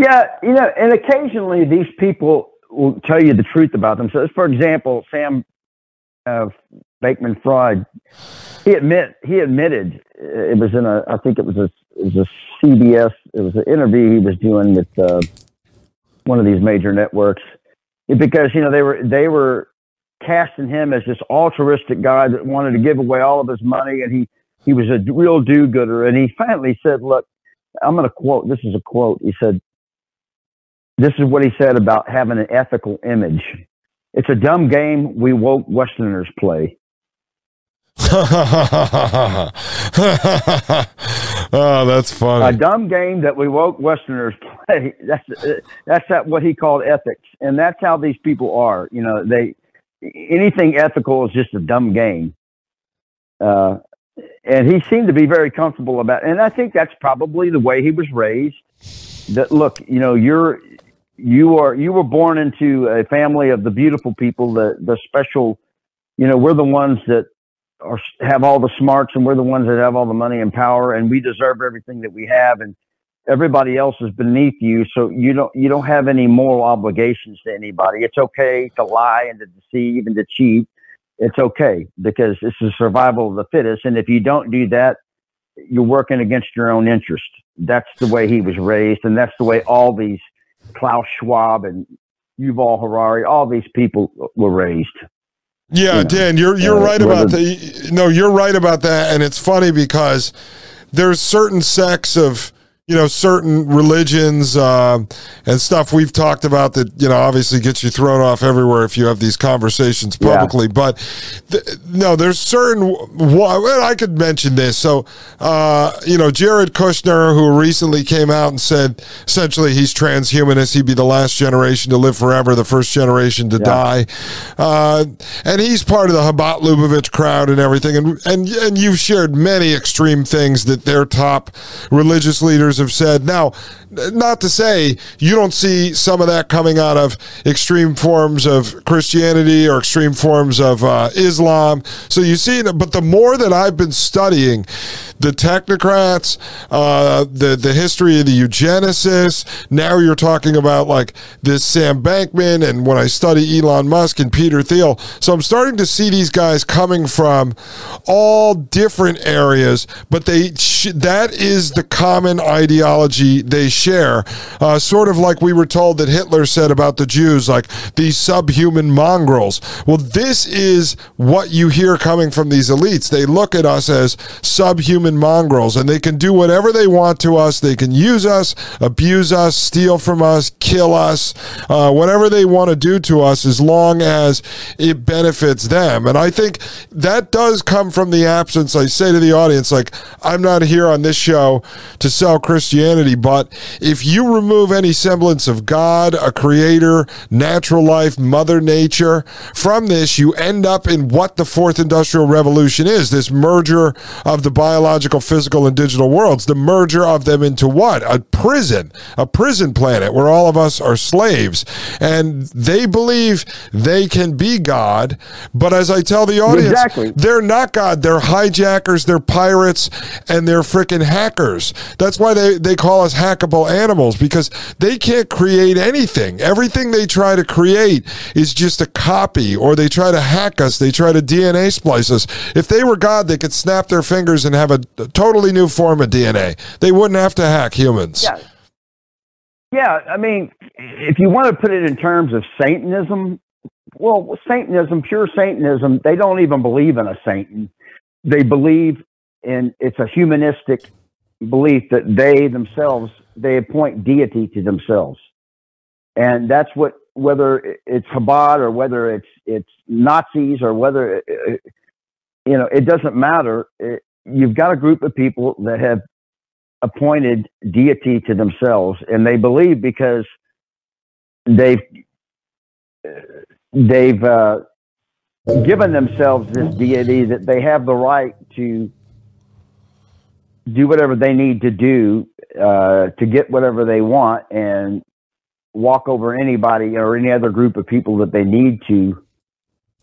Yeah, you know, and occasionally these people will tell you the truth about themselves. For example, Sam uh, Bankman Fried, he admit he admitted it was in a I think it was a it was a CBS it was an interview he was doing with uh, one of these major networks because you know they were they were casting him as this altruistic guy that wanted to give away all of his money and he he was a real do-gooder and he finally said look i'm going to quote this is a quote he said this is what he said about having an ethical image it's a dumb game we woke westerners play oh that's funny a dumb game that we woke westerners play that's that's that what he called ethics and that's how these people are you know they anything ethical is just a dumb game. Uh, and he seemed to be very comfortable about, it. and I think that's probably the way he was raised. That look, you know, you're you are you were born into a family of the beautiful people, the the special. You know, we're the ones that are have all the smarts, and we're the ones that have all the money and power, and we deserve everything that we have. And everybody else is beneath you so you don't you don't have any moral obligations to anybody it's okay to lie and to deceive and to cheat it's okay because it's the survival of the fittest and if you don't do that you're working against your own interest that's the way he was raised and that's the way all these klaus schwab and yuval harari all these people were raised. Yeah you know, dan you're you're uh, right about that no you're right about that and it's funny because there's certain sects of you know certain religions uh, and stuff we've talked about that you know obviously gets you thrown off everywhere if you have these conversations publicly yeah. but th- no there's certain well, i could mention this so uh, you know jared kushner who recently came out and said essentially he's transhumanist he'd be the last generation to live forever the first generation to yeah. die uh, and he's part of the Chabad Lubavitch crowd and everything and, and and you've shared many extreme things that their top religious leaders have said. Now, not to say you don't see some of that coming out of extreme forms of Christianity or extreme forms of uh, Islam. So you see, but the more that I've been studying the technocrats, uh, the the history of the eugenicists, now you're talking about like this Sam Bankman, and when I study Elon Musk and Peter Thiel, so I'm starting to see these guys coming from all different areas, but they that is the common ideology they share. Uh, sort of like we were told that Hitler said about the Jews, like these subhuman mongrels. Well, this is what you hear coming from these elites. They look at us as subhuman mongrels and they can do whatever they want to us. They can use us, abuse us, steal from us, kill us, uh, whatever they want to do to us as long as it benefits them. And I think that does come from the absence. I say to the audience, like, I'm not here on this show to sell Christianity, but if you remove any semblance of God, a creator, natural life, Mother Nature from this, you end up in what the fourth industrial revolution is this merger of the biological, physical, and digital worlds, the merger of them into what? A prison, a prison planet where all of us are slaves. And they believe they can be God. But as I tell the audience, exactly. they're not God. They're hijackers, they're pirates, and they're freaking hackers. That's why they, they call us hackable animals because they can't create anything. Everything they try to create is just a copy, or they try to hack us, they try to DNA splice us. If they were God, they could snap their fingers and have a, a totally new form of DNA. They wouldn't have to hack humans. Yeah. Yeah, I mean, if you want to put it in terms of Satanism, well, Satanism, pure Satanism, they don't even believe in a Satan. They believe in it's a humanistic belief that they themselves they appoint deity to themselves, and that's what whether it's Chabad or whether it's it's Nazis or whether it, it, you know it doesn't matter. It, you've got a group of people that have appointed deity to themselves, and they believe because they've they've uh, given themselves this deity that they have the right to do whatever they need to do uh, to get whatever they want and walk over anybody or any other group of people that they need to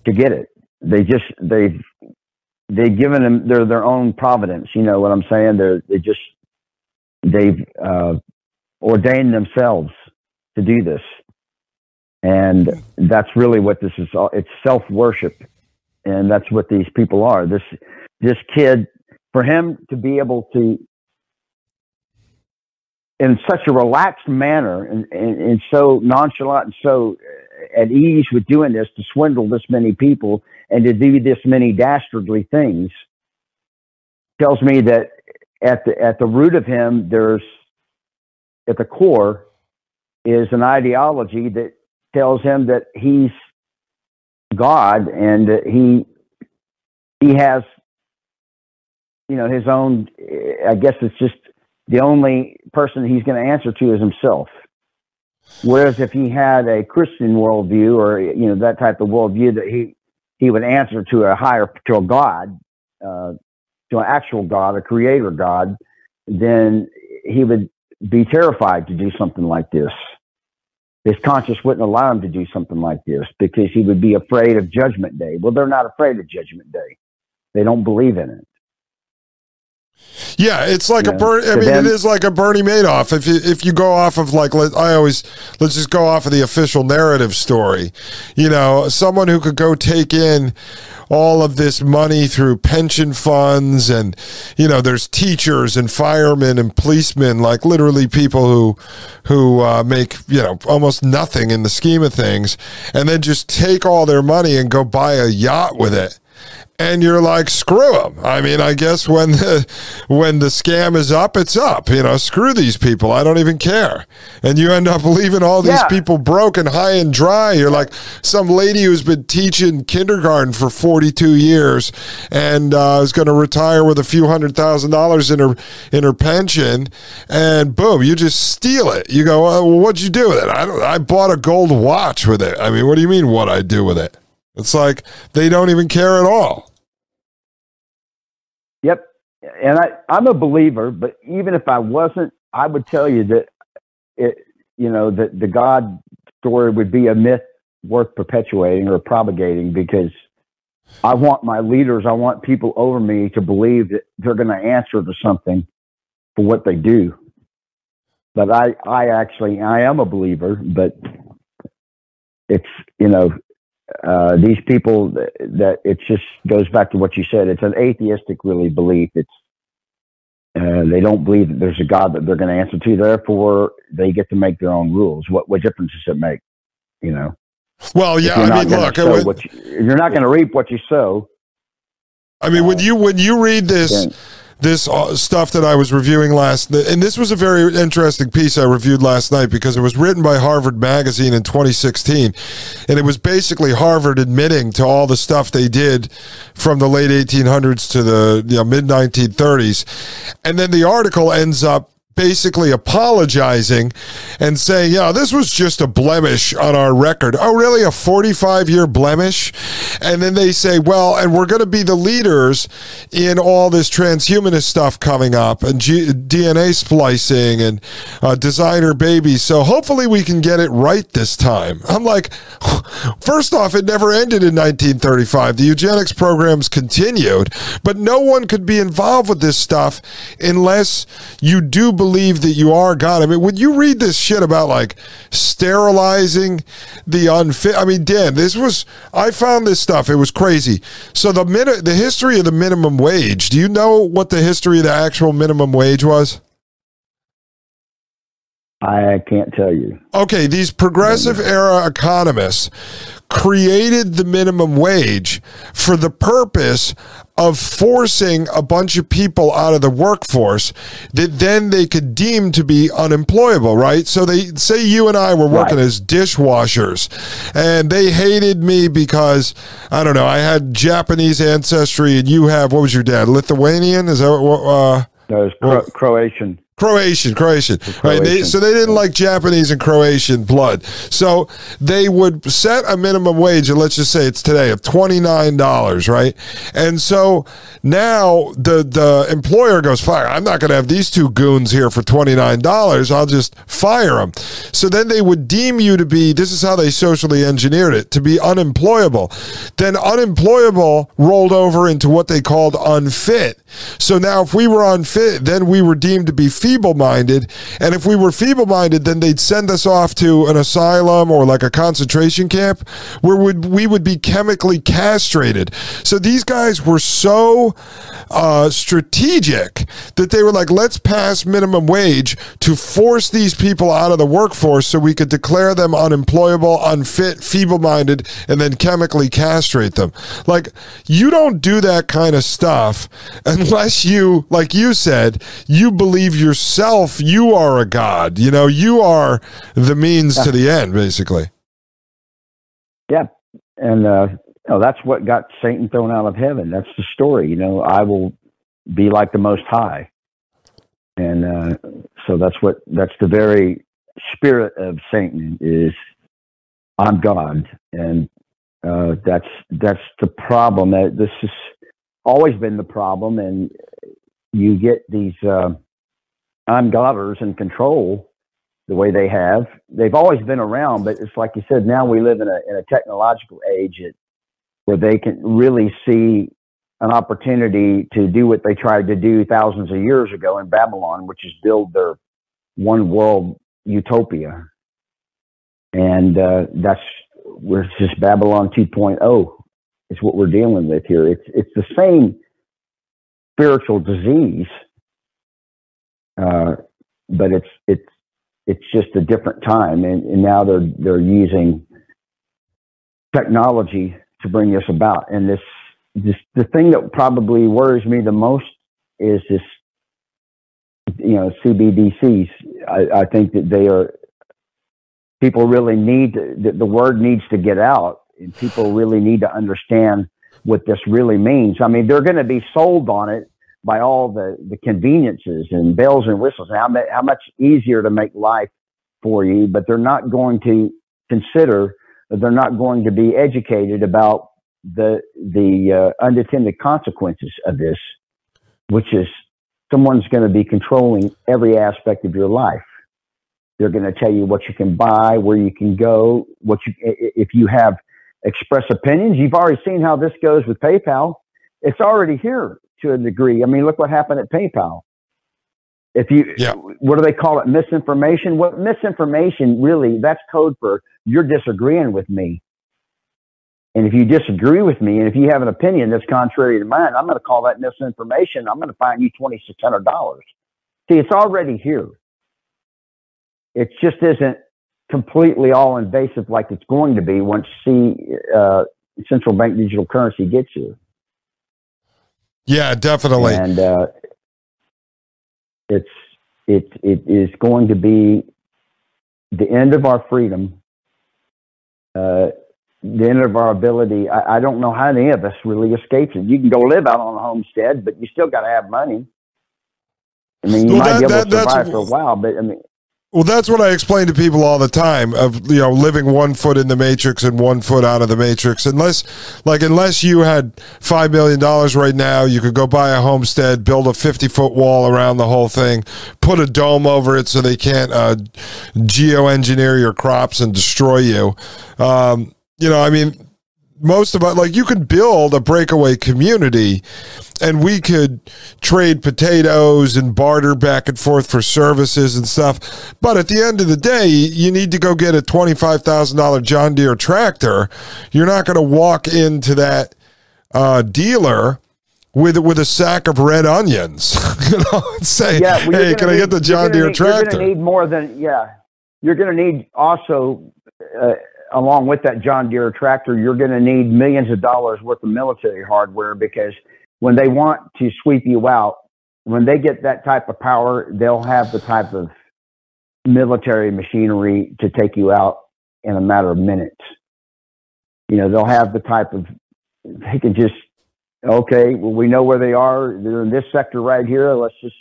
to get it. They just they've they've given them their their own providence. You know what I'm saying? They're they just they've uh, ordained themselves to do this. And that's really what this is. All, It's self worship. And that's what these people are. This, this kid, for him to be able to, in such a relaxed manner and, and, and so nonchalant and so at ease with doing this to swindle this many people and to do this many dastardly things tells me that at the at the root of him there's at the core is an ideology that tells him that he's God and that he he has you know his own I guess it's just the only person he's going to answer to is himself. Whereas if he had a Christian worldview or you know that type of worldview that he he would answer to a higher to a God, uh, to an actual God, a creator God, then he would be terrified to do something like this. His conscience wouldn't allow him to do something like this because he would be afraid of Judgment Day. Well, they're not afraid of Judgment Day. They don't believe in it. Yeah, it's like a Bernie. I mean, them, it is like a Bernie Madoff. If you if you go off of like, let, I always let's just go off of the official narrative story. You know, someone who could go take in all of this money through pension funds, and you know, there's teachers and firemen and policemen, like literally people who who uh, make you know almost nothing in the scheme of things, and then just take all their money and go buy a yacht with it and you're like screw them i mean i guess when the when the scam is up it's up you know screw these people i don't even care. And you end up leaving all these yeah. people broken high and dry. You're like some lady who's been teaching kindergarten for 42 years and uh, is going to retire with a few hundred thousand dollars in her in her pension and boom you just steal it. You go well, what'd you do with it? I, I bought a gold watch with it. I mean what do you mean what i do with it? It's like they don't even care at all. And I, I'm a believer, but even if I wasn't, I would tell you that it, you know, that the God story would be a myth worth perpetuating or propagating because I want my leaders, I want people over me to believe that they're going to answer to something for what they do. But I, I actually, I am a believer, but it's, you know, uh, these people that, that it just goes back to what you said. It's an atheistic really belief. It's uh, they don't believe that there's a God that they're going to answer to. Therefore, they get to make their own rules. What what difference does it make? You know. Well, yeah. I mean, look, would, you, you're not going to reap what you sow. I mean, uh, when you when you read this this uh, stuff that I was reviewing last, and this was a very interesting piece I reviewed last night because it was written by Harvard Magazine in 2016, and it was basically Harvard admitting to all the stuff they did from the late 1800s to the you know, mid 1930s, and then the article ends up basically apologizing and saying, yeah, this was just a blemish on our record. Oh, really? A 45 year blemish? And then they say, well, and we're going to be the leaders in all this transhumanist stuff coming up and G- DNA splicing and uh, designer babies. So hopefully we can get it right this time. I'm like, first off, it never ended in 1935. The eugenics programs continued, but no one could be involved with this stuff unless you do believe believe that you are God. I mean, when you read this shit about like sterilizing the unfit, I mean, Dan, this was I found this stuff. It was crazy. So the minute the history of the minimum wage. Do you know what the history of the actual minimum wage was? I can't tell you. Okay, these progressive era economists created the minimum wage for the purpose of forcing a bunch of people out of the workforce that then they could deem to be unemployable, right? So they say you and I were working right. as dishwashers and they hated me because I don't know, I had Japanese ancestry and you have what was your dad? Lithuanian? Is that what uh no, it's Cro- Croatian. Croatian, Croatian, Croatian. right? They, so they didn't like Japanese and Croatian blood. So they would set a minimum wage, and let's just say it's today of twenty nine dollars, right? And so now the the employer goes, "Fire! I'm not going to have these two goons here for twenty nine dollars. I'll just fire them." So then they would deem you to be. This is how they socially engineered it to be unemployable. Then unemployable rolled over into what they called unfit. So now, if we were unfit, then we were deemed to be fit feeble minded. And if we were feeble minded, then they'd send us off to an asylum or like a concentration camp where would we would be chemically castrated. So these guys were so uh, strategic that they were like, let's pass minimum wage to force these people out of the workforce so we could declare them unemployable, unfit, feeble minded, and then chemically castrate them. Like, you don't do that kind of stuff unless you, like you said, you believe yourself you are a god. You know, you are the means yeah. to the end, basically. Yeah. And, uh, that's what got Satan thrown out of heaven. That's the story. You know, I will be like the Most High. And uh, so that's what, that's the very spirit of Satan is I'm God. And uh, that's, that's the problem. That this has always been the problem. And you get these uh, I'm Godders in control the way they have. They've always been around, but it's like you said, now we live in a, in a technological age where they can really see an opportunity to do what they tried to do thousands of years ago in Babylon, which is build their one world utopia. And uh, that's we're just Babylon 2.0 is what we're dealing with here. It's it's the same spiritual disease, uh, but it's it's it's just a different time, and, and now they're they're using technology to bring this about. And this this the thing that probably worries me the most is this you know CBDCs. I, I think that they are people really need the, the word needs to get out, and people really need to understand what this really means. I mean, they're going to be sold on it by all the, the conveniences and bells and whistles, how, how much easier to make life for you, but they're not going to consider, they're not going to be educated about the, the uh, unintended consequences of this, which is someone's going to be controlling every aspect of your life. They're going to tell you what you can buy, where you can go, what you, if you have express opinions. You've already seen how this goes with PayPal. It's already here to a degree. I mean, look what happened at PayPal. If you, yeah. what do they call it? Misinformation. What misinformation really? That's code for you're disagreeing with me. And if you disagree with me, and if you have an opinion that's contrary to mine, I'm going to call that misinformation. I'm going to fine you twenty six hundred dollars. See, it's already here. It just isn't completely all invasive like it's going to be once C, uh, central bank digital currency gets here. Yeah, definitely. And uh, it's it it is going to be the end of our freedom, uh, the end of our ability. I, I, don't know how any of us really escapes it. You can go live out on a homestead, but you still got to have money. I mean, you well, might that, be able that, to survive for a while, but I mean, well, that's what I explain to people all the time of you know living one foot in the matrix and one foot out of the matrix. Unless, like, unless you had five million dollars right now, you could go buy a homestead, build a fifty foot wall around the whole thing, put a dome over it so they can't uh, geoengineer your crops and destroy you. Um, you know, I mean, most of us like you could build a breakaway community and we could trade potatoes and barter back and forth for services and stuff. But at the end of the day you need to go get a $25000 john deere tractor. You're not going to walk into that uh, dealer with with a sack of red onions you know and say yeah, well, hey can need, i get the john deere need, tractor you're going to need more than yeah. You're going to need also uh, along with that John Deere tractor, you're going to need millions of dollars worth of military hardware because when they want to sweep you out, when they get that type of power, they'll have the type of military machinery to take you out in a matter of minutes. You know, they'll have the type of, they can just, okay, well, we know where they are. They're in this sector right here. Let's just,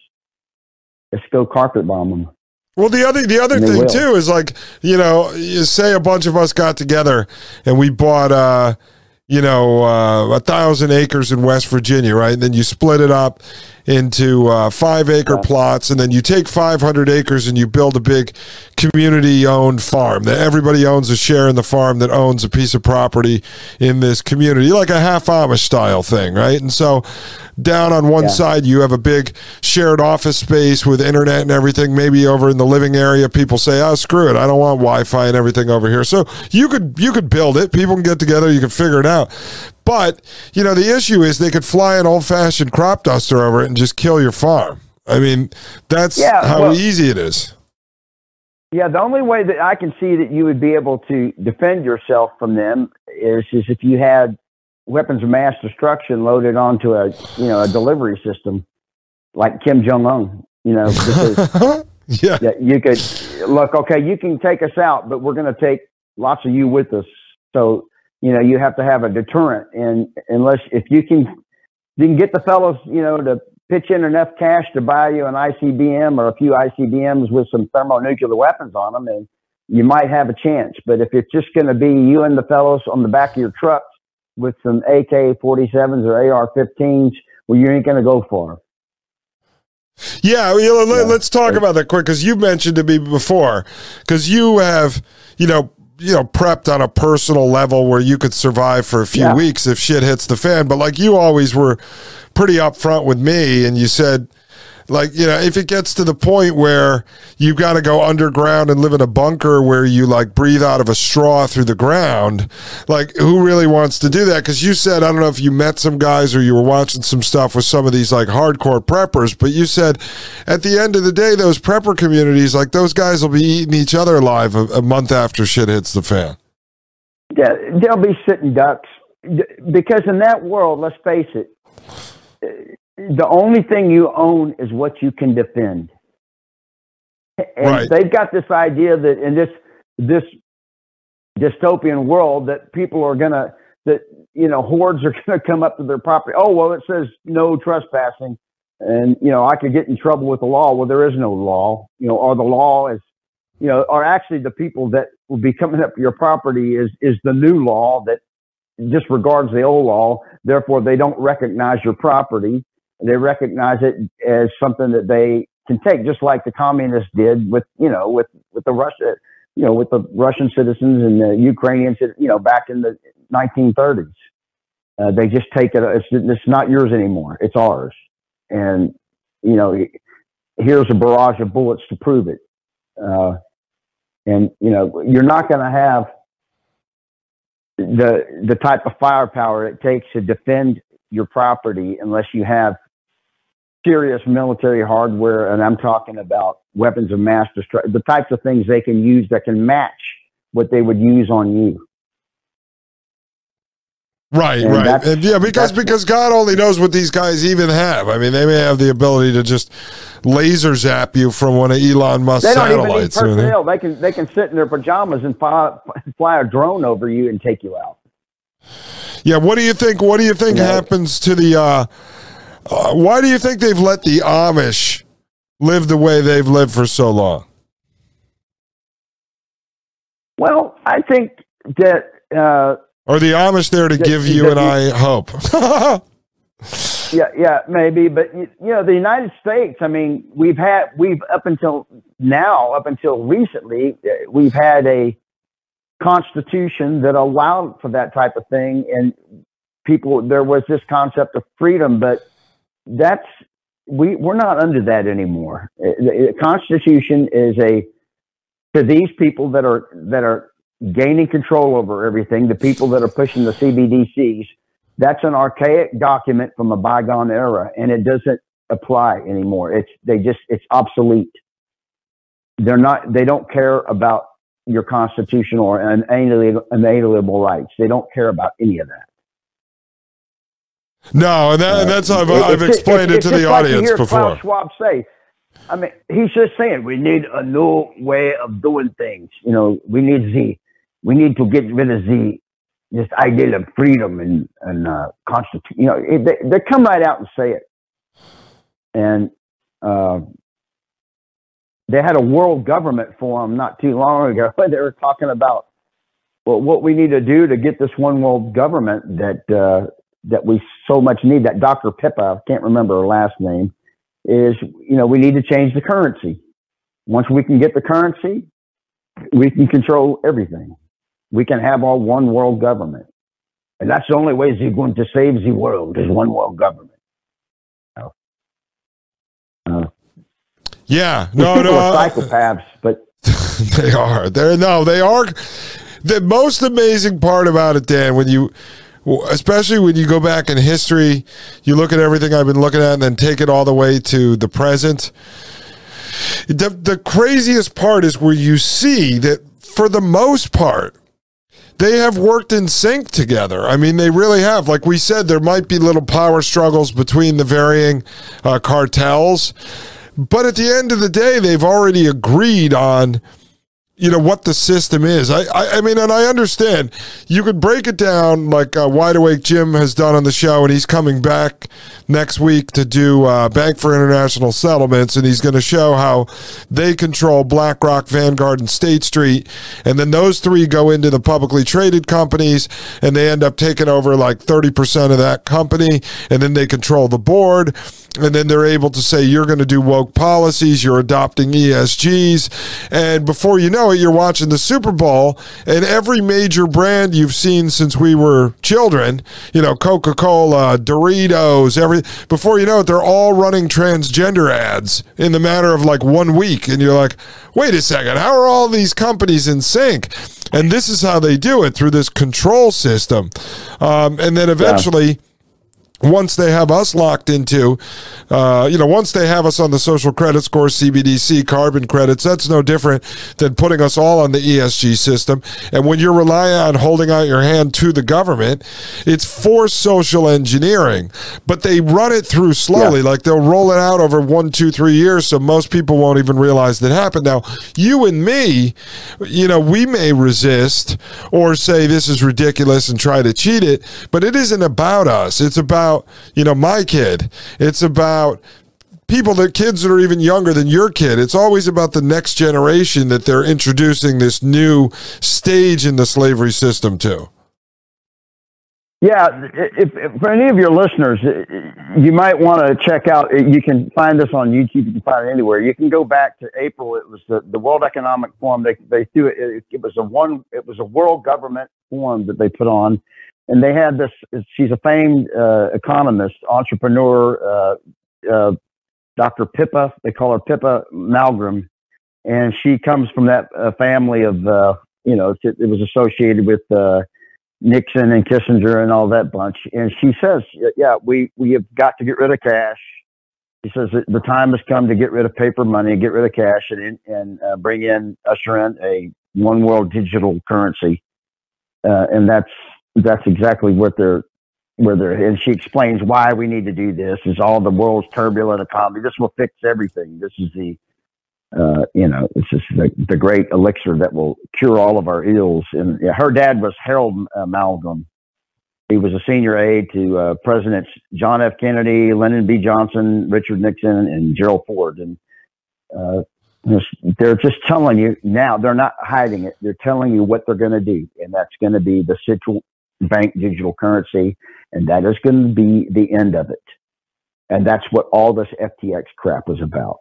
let's go carpet bomb them. Well, the other the other thing will. too is like you know, you say a bunch of us got together and we bought uh, you know uh, a thousand acres in West Virginia, right? And then you split it up, into uh, five acre plots, and then you take 500 acres and you build a big community owned farm that everybody owns a share in the farm that owns a piece of property in this community, like a half Amish style thing, right? And so down on one yeah. side you have a big shared office space with internet and everything. Maybe over in the living area people say oh screw it i don't want wi-fi and everything over here. So you could you could build it. People can get together you can figure it out but, you know, the issue is they could fly an old fashioned crop duster over it and just kill your farm. I mean, that's yeah, how well, easy it is. Yeah, the only way that I can see that you would be able to defend yourself from them is, is if you had weapons of mass destruction loaded onto a you know a delivery system like Kim Jong Un. You know, because yeah. you could look. Okay, you can take us out, but we're going to take lots of you with us. So you know, you have to have a deterrent. And unless if you can, you can get the fellows, you know, to pitch in enough cash to buy you an ICBM or a few ICBMs with some thermonuclear weapons on them, and you might have a chance. But if it's just going to be you and the fellows on the back of your trucks with some AK 47s or AR 15s, well, you ain't going to go far. Yeah, let, us talk about that quick because you mentioned to me before because you have, you know, you know prepped on a personal level where you could survive for a few yeah. weeks if shit hits the fan but like you always were pretty upfront with me and you said like you know if it gets to the point where you've got to go underground and live in a bunker where you like breathe out of a straw through the ground like who really wants to do that? Because you said i don't know if you met some guys or you were watching some stuff with some of these like hardcore preppers but you said at the end of the day those prepper communities like those guys will be eating each other alive a, a month after shit hits the fan. Yeah they'll be sitting ducks. Because in that world let's face it the only thing you own is what you can defend. And right. they've got this idea that in this this dystopian world that people are gonna that you know hordes are gonna come up to their property. Oh well, it says no trespassing, and you know I could get in trouble with the law. Well, there is no law, you know, or the law is, you know, or actually the people that will be coming up to your property is is the new law that disregards the old law. Therefore, they don't recognize your property they recognize it as something that they can take, just like the communists did with, you know, with, with the Russia, you know, with the Russian citizens and the Ukrainians, you know, back in the 1930s. Uh, they just take it. It's, it's not yours anymore. It's ours. And, you know, here's a barrage of bullets to prove it. Uh, and, you know, you're not going to have the, the type of firepower it takes to defend your property unless you have serious military hardware, and I'm talking about weapons of mass destruction, the types of things they can use that can match what they would use on you. Right, and right, and yeah, because because God only knows what these guys even have. I mean, they may have the ability to just laser zap you from one of Elon Musk's they don't satellites. Even need personnel. They can they can sit in their pajamas and fly, fly a drone over you and take you out. Yeah, what do you think? What do you think happens to the? Uh, uh, why do you think they've let the Amish live the way they've lived for so long? Well, I think that. Uh, Are the Amish there to that, give you and I hope? yeah, yeah, maybe, but you know, the United States. I mean, we've had we've up until now, up until recently, we've had a constitution that allowed for that type of thing, and people there was this concept of freedom, but that's we we're not under that anymore. Uh, the Constitution is a to these people that are that are gaining control over everything, the people that are pushing the CBDCs. That's an archaic document from a bygone era, and it doesn't apply anymore. It's they just it's obsolete. They're not. They don't care about your constitutional or inalienable rights. They don't care about any of that. No, and, that, and that's how I've, I've explained it to the audience like before. Klaus Schwab say, I mean, he's just saying we need a new way of doing things. You know, we need the, we need to get rid of the, this idea of freedom and and uh, constitution. You know, they they come right out and say it, and uh, they had a world government forum not too long ago. They were talking about well, what we need to do to get this one world government that uh, that we so much need. That Dr. Pippa, I can't remember her last name. is, you know, we need to change the currency. Once we can get the currency, we can control everything. We can have our one world government. And that's the only way they're going to save the world is one world government. Uh, yeah, no, no, are psychopaths, but they are. They're no, they are. The most amazing part about it, Dan, when you, especially when you go back in history, you look at everything I've been looking at, and then take it all the way to the present. The the craziest part is where you see that for the most part they have worked in sync together. I mean, they really have. Like we said, there might be little power struggles between the varying uh, cartels, but at the end of the day, they've already agreed on you know what the system is. I, I, I mean, and I understand you could break it down like uh, Wide Awake Jim has done on the show, and he's coming back next week to do uh, Bank for International Settlements, and he's going to show how they control BlackRock, Vanguard, and State Street, and then those three go into the publicly traded companies, and they end up taking over like thirty percent of that company, and then they control the board, and then they're able to say you're going to do woke policies, you're adopting ESGs, and before you know it, you're watching the Super Bowl, and every major brand you've seen since we were children, you know, Coca Cola, Doritos, every before you know it, they're all running transgender ads in the matter of like one week. And you're like, wait a second, how are all these companies in sync? And this is how they do it through this control system. Um, and then eventually, yeah once they have us locked into, uh, you know, once they have us on the social credit score, CBDC, carbon credits, that's no different than putting us all on the ESG system. And when you're relying on holding out your hand to the government, it's for social engineering. But they run it through slowly, yeah. like they'll roll it out over one, two, three years, so most people won't even realize that happened. Now, you and me, you know, we may resist or say this is ridiculous and try to cheat it, but it isn't about us. It's about about, you know, my kid. It's about people that kids that are even younger than your kid. It's always about the next generation that they're introducing this new stage in the slavery system to. Yeah, if, if, for any of your listeners, you might want to check out. You can find this on YouTube. You can find it anywhere. You can go back to April. It was the, the World Economic Forum. They they threw it, it. It was a one. It was a world government forum that they put on, and they had this. She's a famed uh, economist, entrepreneur, uh, uh, Dr. Pippa. They call her Pippa Malmgren, and she comes from that uh, family of uh, you know it, it, was associated with uh, Nixon and Kissinger and all that bunch. And she says, yeah, we we have got to get rid of cash. She says the time has come to get rid of paper money, get rid of cash, and and uh, bring in usher in a one world digital currency. Uh, and that's that's exactly what they're where they're and she explains why we need to do this is all the world's turbulent economy this will fix everything this is the uh, you know it's just the, the, great elixir that will cure all of our ills. And her dad was Harald uh, Malmgren he was a senior aide to uh, presidents john f. Kennedy lyndon b. Johnson richard nixon and gerald ford. And uh, they're just telling you now they're not hiding it. They're telling you what they're going to do. And that's going to be the situ- bank digital currency, and that is going to be the end of it. And that's what all this FTX crap was about.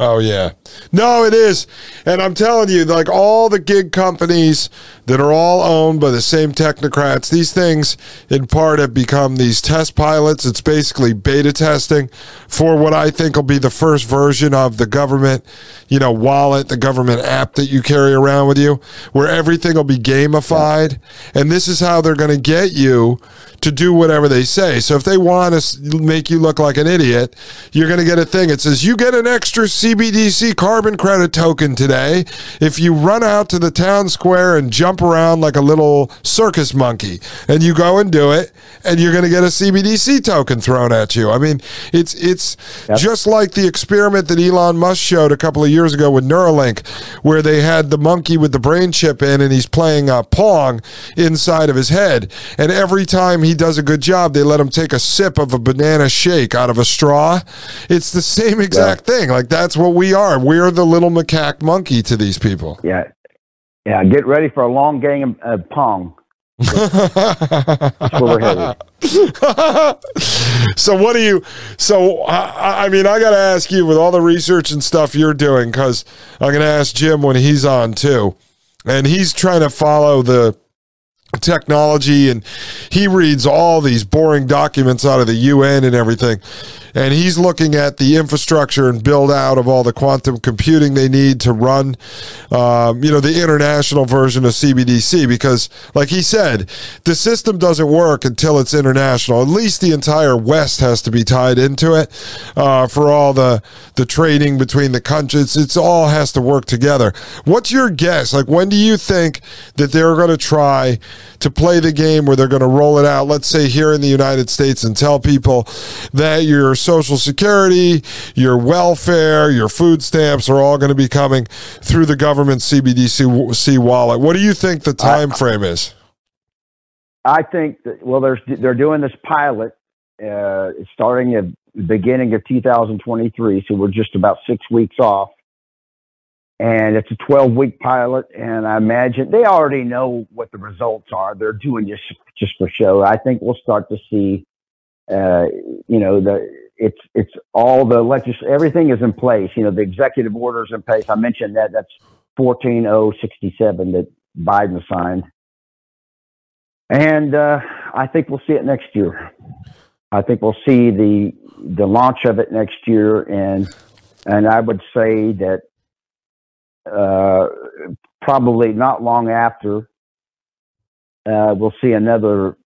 Oh yeah. No, it is. And I'm telling you, like all the gig companies that are all owned by the same technocrats, these things in part have become these test pilots. It's basically beta testing for what I think will be the first version of the government, you know, wallet, the government app that you carry around with you, where everything will be gamified. And this is how they're going to get you to do whatever they say. So if they want to make you look like an idiot, you're going to get a thing. It says you get an extra CBDC carbon credit token today if you run out to the town square and jump around like a little circus monkey. And you go and do it, and you're going to get a CBDC token thrown at you. I mean, it's it's yep. just like the experiment that Elon Musk showed a couple of years ago with Neuralink, where they had the monkey with the brain chip in, and he's playing a pong inside of his head, and every time he does a good job, they let him take a sip of a banana shake out of a straw. It's the same exact yeah. thing. Like that's what we are. We're the little macaque monkey to these people. Yeah. Yeah. Get ready for a long game of uh, pong. That's where we're headed. so what do you? So I, I mean, I got to ask you with all the research and stuff you're doing because I'm going to ask Jim when he's on too, and he's trying to follow the technology and he reads all these boring documents out of the UN and everything and he's looking at the infrastructure and build out of all the quantum computing they need to run, um, you know, the international version of CBDC. Because, like he said, the system doesn't work until it's international. At least the entire West has to be tied into it uh, for all the the trading between the countries. It's all has to work together. What's your guess? Like, when do you think that they're going to try to play the game where they're going to roll it out? Let's say here in the United States and tell people that you're Social Security, your welfare, your food stamps are all going to be coming through the government CBDC wallet. What do you think the time frame is? I think that well, they're they're doing this pilot uh, starting at the beginning of 2023, so we're just about six weeks off. And it's a 12 week pilot, and I imagine they already know what the results are. They're doing just just for show. I think we'll start to see, uh, you know, the it's it's all the legis everything is in place. You know, the executive orders in place. I mentioned that that's 14067 that Biden signed, and uh, I think we'll see it next year. I think we'll see the the launch of it next year, and and I would say that uh, probably not long after uh, we'll see another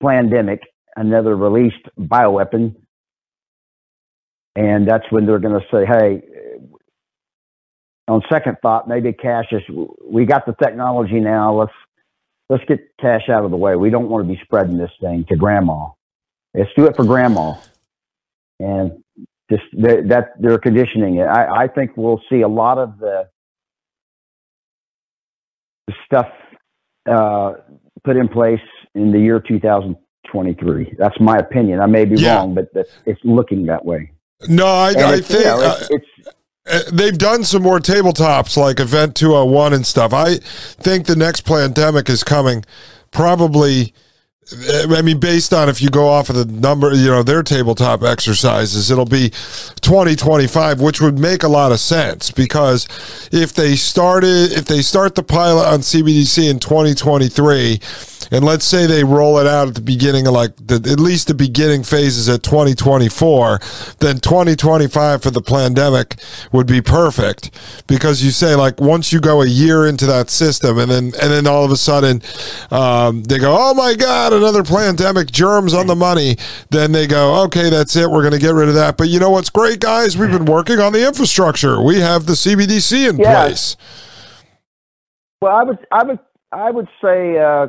pandemic, another released bioweapon and that's when they're going to say, hey, on second thought, maybe cash is, we got the technology now. Let's, let's get cash out of the way. We don't want to be spreading this thing to grandma. Let's do it for grandma. And just that they're conditioning it. I, I think we'll see a lot of the, the stuff uh, put in place in the year 2023. That's my opinion. I may be yeah. wrong, but it's looking that way. No, I, I think you know, it's, it's, uh, they've done some more tabletops like Event 201 and stuff. I think the next pandemic is coming probably I mean, based on if you go off of the number, you know, their tabletop exercises, it'll be 2025, which would make a lot of sense because if they started, if they start the pilot on CBDC in 2023, and let's say they roll it out at the beginning of like the, at least the beginning phases at 2024, then 2025 for the pandemic would be perfect because you say like once you go a year into that system and then and then all of a sudden um, they go, oh my god another pandemic, germs on the money. Then they go, okay, that's it. We're going to get rid of that. But you know what's great, guys? We've been working on the infrastructure. We have the CBDC in yeah. place. Well, I would, I would, I would say, uh,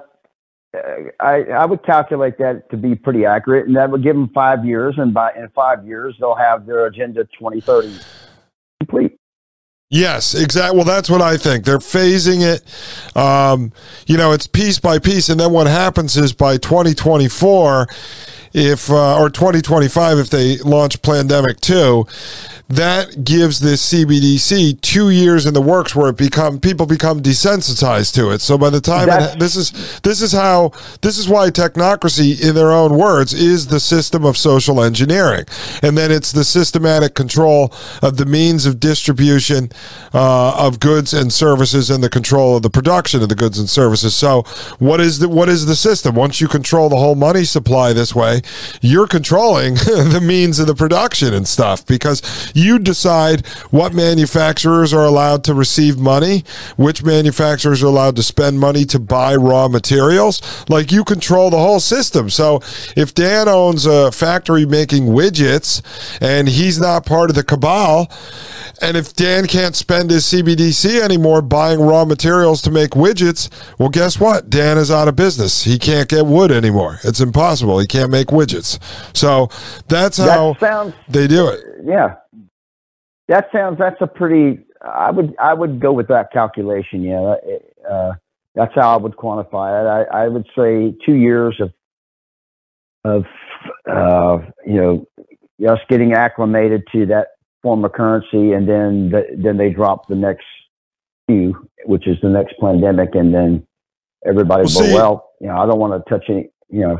I, I would calculate that to be pretty accurate, and that would give them five years, and by in five years they'll have their agenda 2030 complete. Yes, exactly. Well, that's what I think. They're phasing it. Um, you know, it's piece by piece, and then what happens is by 2024, if uh, or 2025, if they launch Pandemic Two, that gives this CBDC two years in the works where it become people become desensitized to it. So by the time it, this is this is how this is why technocracy, in their own words, is the system of social engineering, and then it's the systematic control of the means of distribution uh, of goods and services and the control of the production of the goods and services. So what is the what is the system? Once you control the whole money supply this way, you're controlling the means of the production and stuff because you decide what manufacturers are allowed to receive money, which manufacturers are allowed to spend money to buy raw materials. Like you control the whole system. So if Dan owns a factory making widgets and he's not part of the cabal, and if Dan can't spend his CBDC anymore buying raw materials to make widgets, well, guess what? Dan is out of business. He can't get wood anymore. It's impossible. He can't make widgets. So that's how that sounds, they do it. Yeah. That sounds. That's a pretty. I would. I would go with that calculation. Yeah. Uh, that's how I would quantify it. I, I would say two years of of uh, you know us getting acclimated to that form of currency, and then the, then they drop the next few, which is the next pandemic, and then everybody. Well, see, well, you know, I don't want to touch any, you know.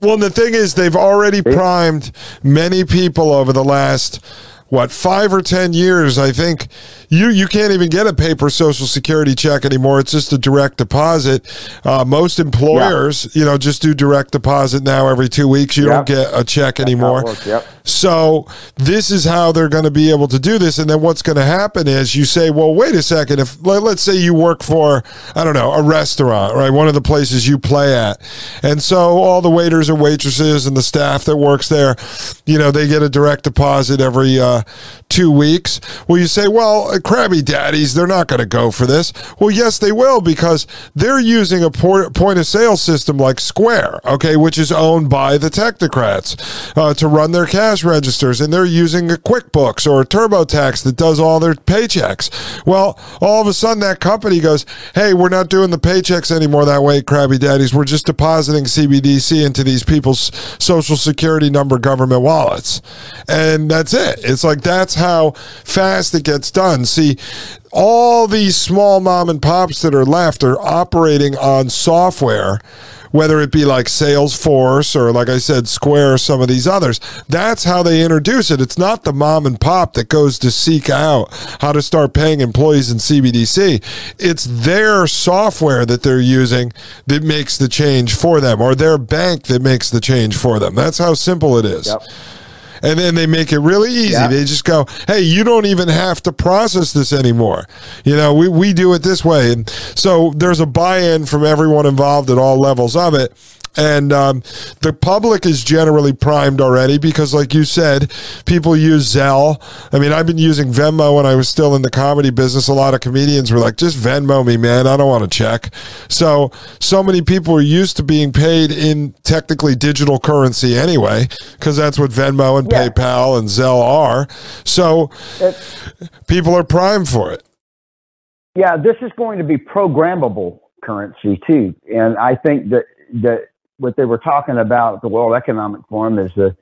Well, the thing is, they've already primed many people over the last what five or ten years i think you you can't even get a paper social security check anymore. It's just a direct deposit. Uh, most employers yeah. you know just do direct deposit now every two weeks. You don't get a check That's anymore. yep. so this is how they're going to be able to do this and then what's going to happen is you say well wait a second. If let, let's say you work for i don't know a restaurant right one of the places you play at. And so all the waiters and waitresses and the staff that works there you know they get a direct deposit every uh, two weeks. Well, you say, well, Krabby Daddies, they're not going to go for this. Well, yes, they will because they're using a point of sale system like Square, okay, which is owned by the technocrats uh, to run their cash registers. And they're using a QuickBooks or a TurboTax that does all their paychecks. Well, all of a sudden that company goes, hey, we're not doing the paychecks anymore that way, Krabby Daddies. We're just depositing CBDC into these people's social security number government wallets. And that's it. It's like that's how fast it gets done. See, all these small mom and pops that are left are operating on software whether it be like Salesforce or, like I said, Square or some of these others. That's how they introduce it. It's not the mom and pop that goes to seek out how to start paying employees in CBDC. It's their software that they're using that makes the change for them, or their bank that makes the change for them. That's how simple it is. Yep and then they make it really easy. Yeah. They just go, "Hey, you don't even have to process this anymore." You know, we we do it this way, and so there's a buy-in from everyone involved at all levels of it. And um, the public is generally primed already because, like you said, people use Zelle. I mean, I've been using Venmo when I was still in the comedy business. A lot of comedians were like, just Venmo me, man. I don't want to check. So, so many people are used to being paid in technically digital currency anyway, because that's what Venmo and yeah. PayPal and Zelle are. So, people are primed for it. Yeah, this is going to be programmable currency too. And I think that that what they were talking about at the World Economic Forum is the,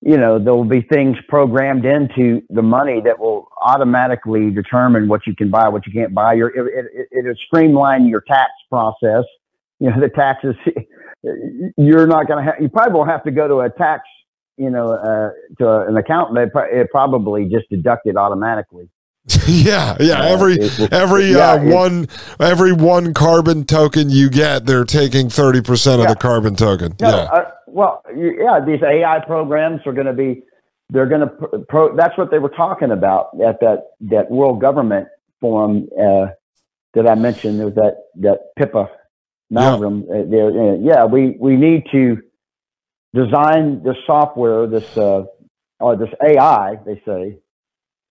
you know, there will be things programmed into the money that will automatically determine what you can buy, what you can't buy. Your it, it, it'll streamline your tax process. You know, the taxes. You're not going to have. You probably won't have to go to a tax. You know, uh, to an accountant. They it probably just deduct it automatically. yeah, yeah. Every every yeah, uh, one every one carbon token you get, they're taking thirty percent of the carbon token. No, yeah. Uh, well, yeah. These AI programs are going to be. They're going to pro, That's what they were talking about at that that World Government Forum uh, that I mentioned. There was that that Pippa Malmgren. Yeah. Uh, there, uh, yeah. We we need to design this software, this uh, or this AI. They say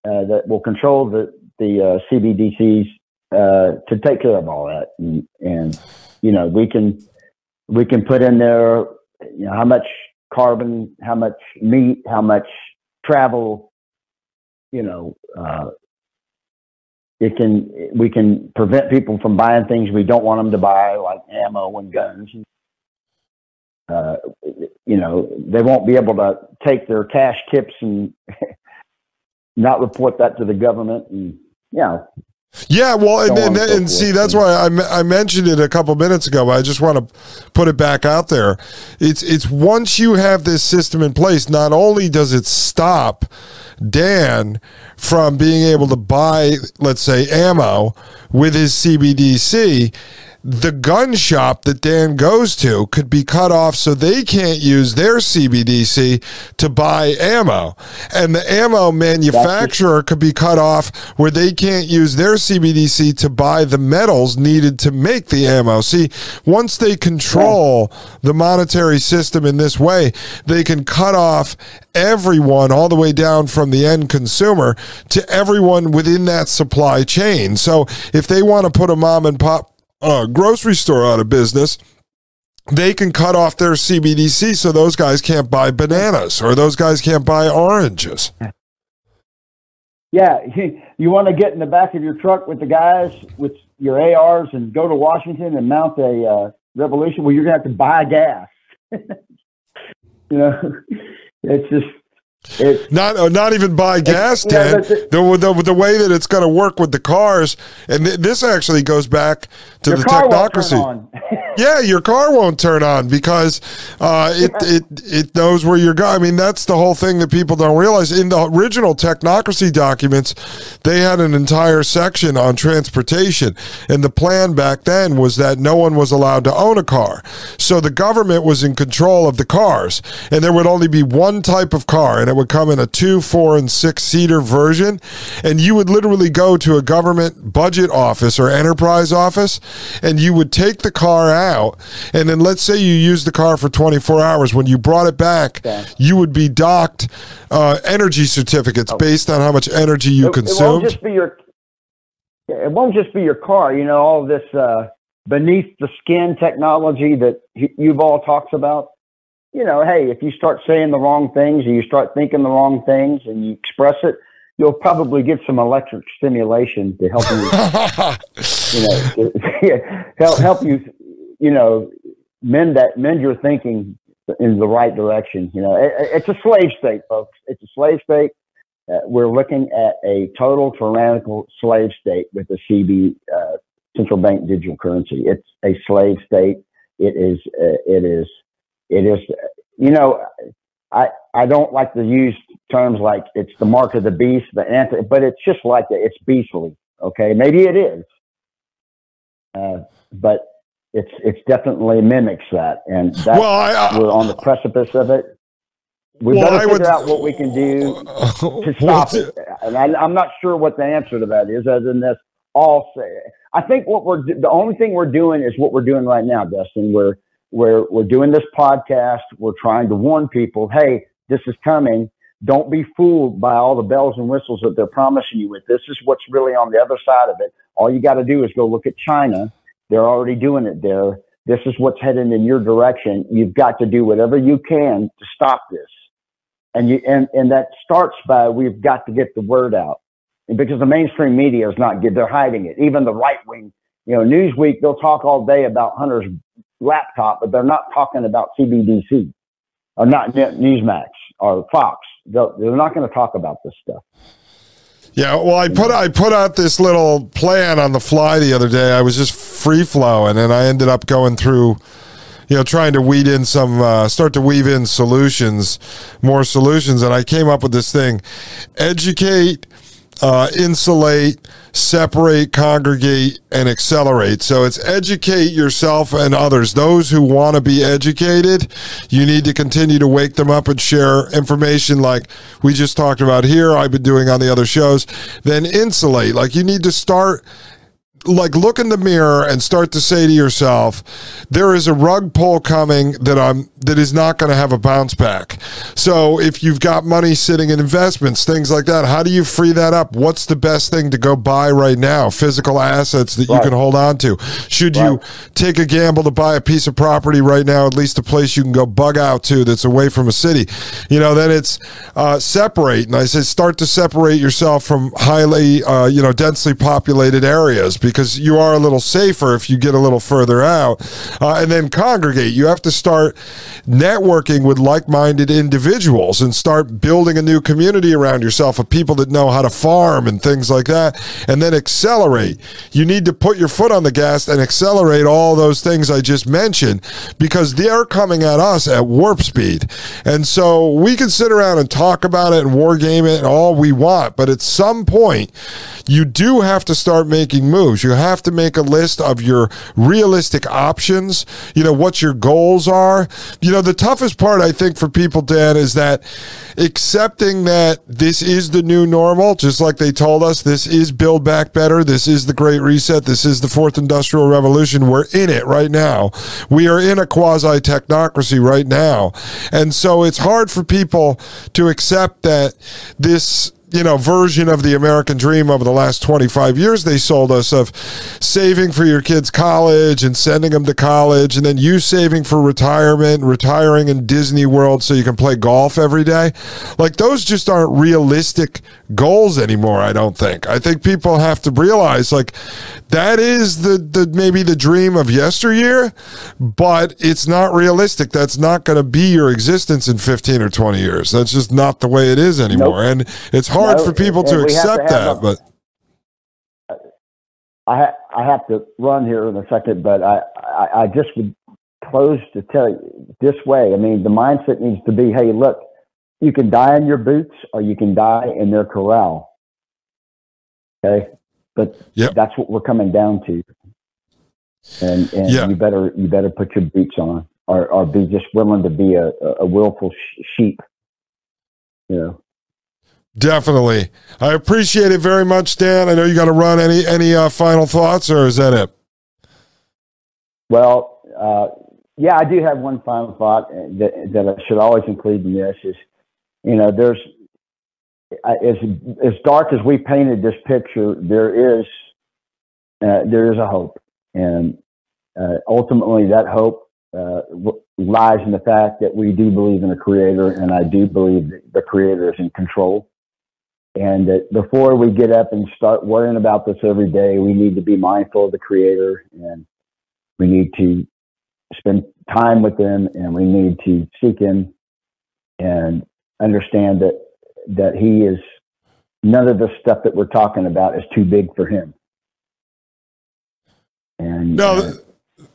uh, that will control the the uh, CBDCs uh, to take care of all that, and, and, you know we can we can put in there you know how much carbon, how much meat, how much travel, you know. Uh, it can we can prevent people from buying things we don't want them to buy, like ammo and guns. Uh, you know, they won't be able to take their cash tips and not report that to the government and yeah yeah, well, and, and, and, and see, that's why I, I mentioned it a couple minutes ago. But I just want to put it back out there. It's it's once you have this system in place, not only does it stop Dan from being able to buy, let's say, ammo with his CBDC, the gun shop that Dan goes to could be cut off so they can't use their CBDC to buy ammo. And the ammo manufacturer could be cut off where they can't use their CBDC to buy the metals needed to make the ammo. See, once they control the monetary system in this way, they can cut off everyone all the way down from the end consumer to everyone within that supply chain. So if they want to put a mom and pop uh, grocery store out of business, they can cut off their CBDC so those guys can't buy bananas or those guys can't buy oranges. Yeah, you want to get in the back of your truck with the guys with your ARs and go to Washington and mount a uh, revolution. Well, you're gonna have to buy gas. you know, it's just It, not uh, not even buy gas, Dan. The, the, the, way that it's going to work with the cars, and th- this actually goes back to the technocracy. yeah, your car won't turn on because uh, it it it knows where you're going. I mean, that's the whole thing that people don't realize. In the original technocracy documents, they had an entire section on transportation, and the plan back then was that no one was allowed to own a car, so the government was in control of the cars, and there would only be one type of car, and it would come in a two, four, and six seater version. And you would literally go to a government budget office or enterprise office and you would take the car out. And then let's say you used the car for 24 hours. When you brought it back, yeah. you would be docked uh, energy certificates oh. based on how much energy you it, consumed. It won't just be your, it won't just be your car. You know, all this uh, beneath the skin technology that you've all talked about you know, hey, if you start saying the wrong things and you start thinking the wrong things and you express it, you'll probably get some electric stimulation to help you, you know, to, help help you, you know, mend that mend your thinking in the right direction. You know, it, it's a slave state, folks. It's a slave state. Uh, we're looking at a total tyrannical slave state with the CB uh, central bank digital currency. It's a slave state. It is. Uh, it is it is, you know, I I don't like to use terms like it's the mark of the beast, the anti, but it's just like that. It's beastly. Okay, maybe it is, uh, but it's it's definitely mimics that, and that's, well, I, I, we're on the precipice of it. We well, better figure would, out what we can do to stop it. And I, am not sure what the answer to that is, other than this. All say, I think what we're the only thing we're doing is what we're doing right now, Dustin. We're we're, we're doing this podcast. We're trying to warn people, hey, this is coming. Don't be fooled by all the bells and whistles that they're promising you with. This is what's really on the other side of it. All you got to do is go look at China. They're already doing it there. This is what's heading in your direction. You've got to do whatever you can to stop this. And you, and, and that starts by we've got to get the word out. Because the mainstream media is not good, they're hiding it. Even the right wing, you know, Newsweek, they'll talk all day about Hunter's laptop, but they're not talking about CBDC or not Newsmax or Fox. They're, they're not going to talk about this stuff. Yeah, well, I put I put out this little plan on the fly the other day. I was just free flowing, and I ended up going through, you know, trying to weed in some, uh, start to weave in solutions, more solutions, and I came up with this thing: educate, uh, insulate, separate, congregate, and accelerate. So it's educate yourself and others. Those who want to be educated, you need to continue to wake them up and share information like we just talked about here, I've been doing on the other shows. Then insulate. Like you need to start like look in the mirror and start to say to yourself, there is a rug pull coming that I'm that is not going to have a bounce back. So if you've got money sitting in investments, things like that, how do you free that up? What's the best thing to go buy right now? Physical assets that right. you can hold on to. Should right. you take a gamble to buy a piece of property right now, at least a place you can go bug out to that's away from a city? You know, then it's uh, separate. And I said start to separate yourself from highly, uh, you know, densely populated areas because you are a little safer if you get a little further out. Uh, and then congregate. You have to start networking with like minded individuals and start building a new community around yourself of people that know how to farm and things like that. And then accelerate. You need to put your foot on the gas and accelerate all those things I just mentioned because they're coming at us at warp speed. And so we can sit around and talk about it and war game it and all we want. But at some point, you do have to start making moves. You have to make a list of your realistic options, you know, what your goals are. You know, the toughest part, I think, for people, Dan, is that accepting that this is the new normal, just like they told us, this is Build Back Better, this is the Great Reset, this is the Fourth Industrial Revolution. We're in it right now. We are in a quasi technocracy right now. And so it's hard for people to accept that this you know version of the American dream over the last 25 years they sold us of saving for your kids college and sending them to college and then you saving for retirement retiring in Disney World so you can play golf every day. Like those just aren't realistic goals anymore I don't think. I think people have to realize like that is the the maybe the dream of yesteryear but it's not realistic that's not going to be your existence in 15 or 20 years that's just not the way it is anymore nope. and it's hard no, for people to accept to that, a, but I ha- I have to run here in a second, but I, I, I just would close to tell you this way. I mean, the mindset needs to be, hey, look, you can die in your boots or you can die in their corral. Okay, but yep. that's what we're coming down to. And and yeah. you better you better put your boots on, or or be just willing to be a a willful sh- sheep. You know. Definitely. I appreciate it very much, Dan. I know you got to run. Any any uh, final thoughts, or is that it? Well, uh, yeah, I do have one final thought that, that I should always include in this is, you know, there's as as dark as we painted this picture, there is uh, there is a hope, and uh, ultimately that hope uh, lies in the fact that we do believe in a creator, and I do believe that the creator is in control. And that before we get up and start worrying about this every day, we need to be mindful of the Creator and we need to spend time with Him and we need to seek Him and understand that that He is none of the stuff that we're talking about is too big for Him. And no, uh,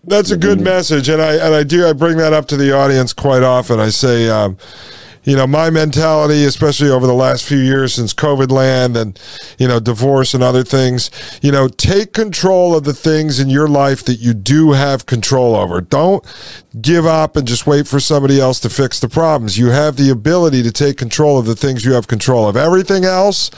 that's a good message, and I and I do I bring that up to the audience quite often. I say. Um, you know, my mentality, especially over the last few years since COVID land and, you know, divorce and other things, you know, take control of the things in your life that you do have control over. Don't give up and just wait for somebody else to fix the problems. You have the ability to take control of the things you have control of. Everything else,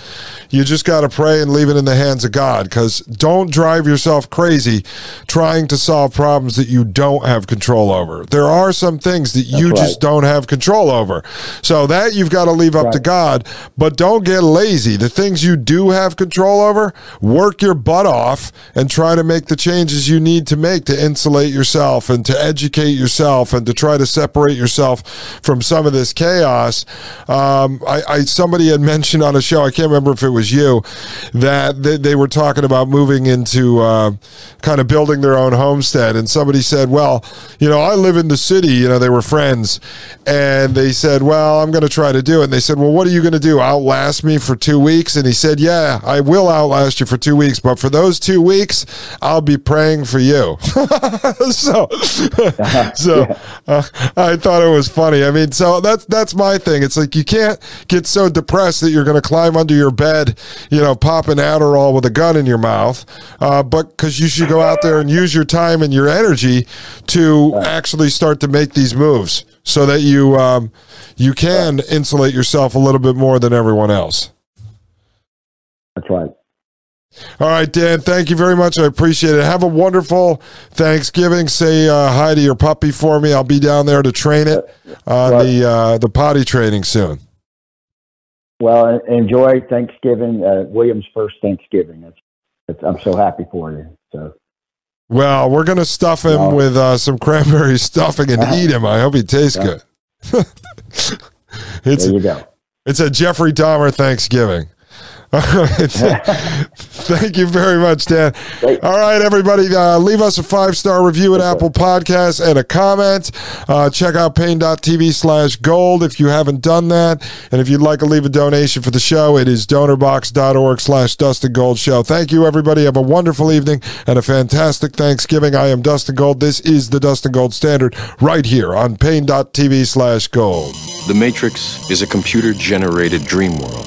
you just got to pray and leave it in the hands of God because don't drive yourself crazy trying to solve problems that you don't have control over. There are some things that you right. just don't have control over. So that you've got to leave up right. to God, but don't get lazy. The things you do have control over, work your butt off and try to make the changes you need to make to insulate yourself and to educate yourself and to try to separate yourself from some of this chaos. Um, I, I, somebody had mentioned on a show, I can't remember if it was you, that they, they were talking about moving into uh, kind of building their own homestead, and somebody said, "Well, you know, I live in the city." You know, they were friends, and they said, "Well." well, I'm going to try to do it. And they said, well, what are you going to do? Outlast me for two weeks? And he said, yeah, I will outlast you for two weeks. But for those two weeks, I'll be praying for you. so, so uh, I thought it was funny. I mean, so that's, that's my thing. It's like, you can't get so depressed that you're going to climb under your bed, you know, pop an Adderall with a gun in your mouth. Uh, but because you should go out there and use your time and your energy to actually start to make these moves so that you um, you can insulate yourself a little bit more than everyone else. That's right. All right, Dan. Thank you very much. I appreciate it. Have a wonderful Thanksgiving. Say uh, hi to your puppy for me. I'll be down there to train it on uh, the uh, the potty training soon. Well, enjoy Thanksgiving. Uh, William's first Thanksgiving. It's, it's, I'm so happy for you. So. Well, we're gonna stuff him well, with uh, some cranberry stuffing and eat him. I hope he tastes yeah. good. it's, there you go. It's a Jeffrey Dahmer Thanksgiving. Thank you very much, Dan. Great. All right, everybody, uh, leave us a five star review at Apple Podcasts and a comment. Uh, check out Paine.tv slash gold if you haven't done that. And if you'd like to leave a donation for the show, it is donorbox.org slash Dustin Gold Show. Thank you, everybody. Have a wonderful evening and a fantastic Thanksgiving. I am Dustin Gold. This is the Dustin Gold Standard right here on Paine.tv slash gold. The Matrix is a computer generated dream world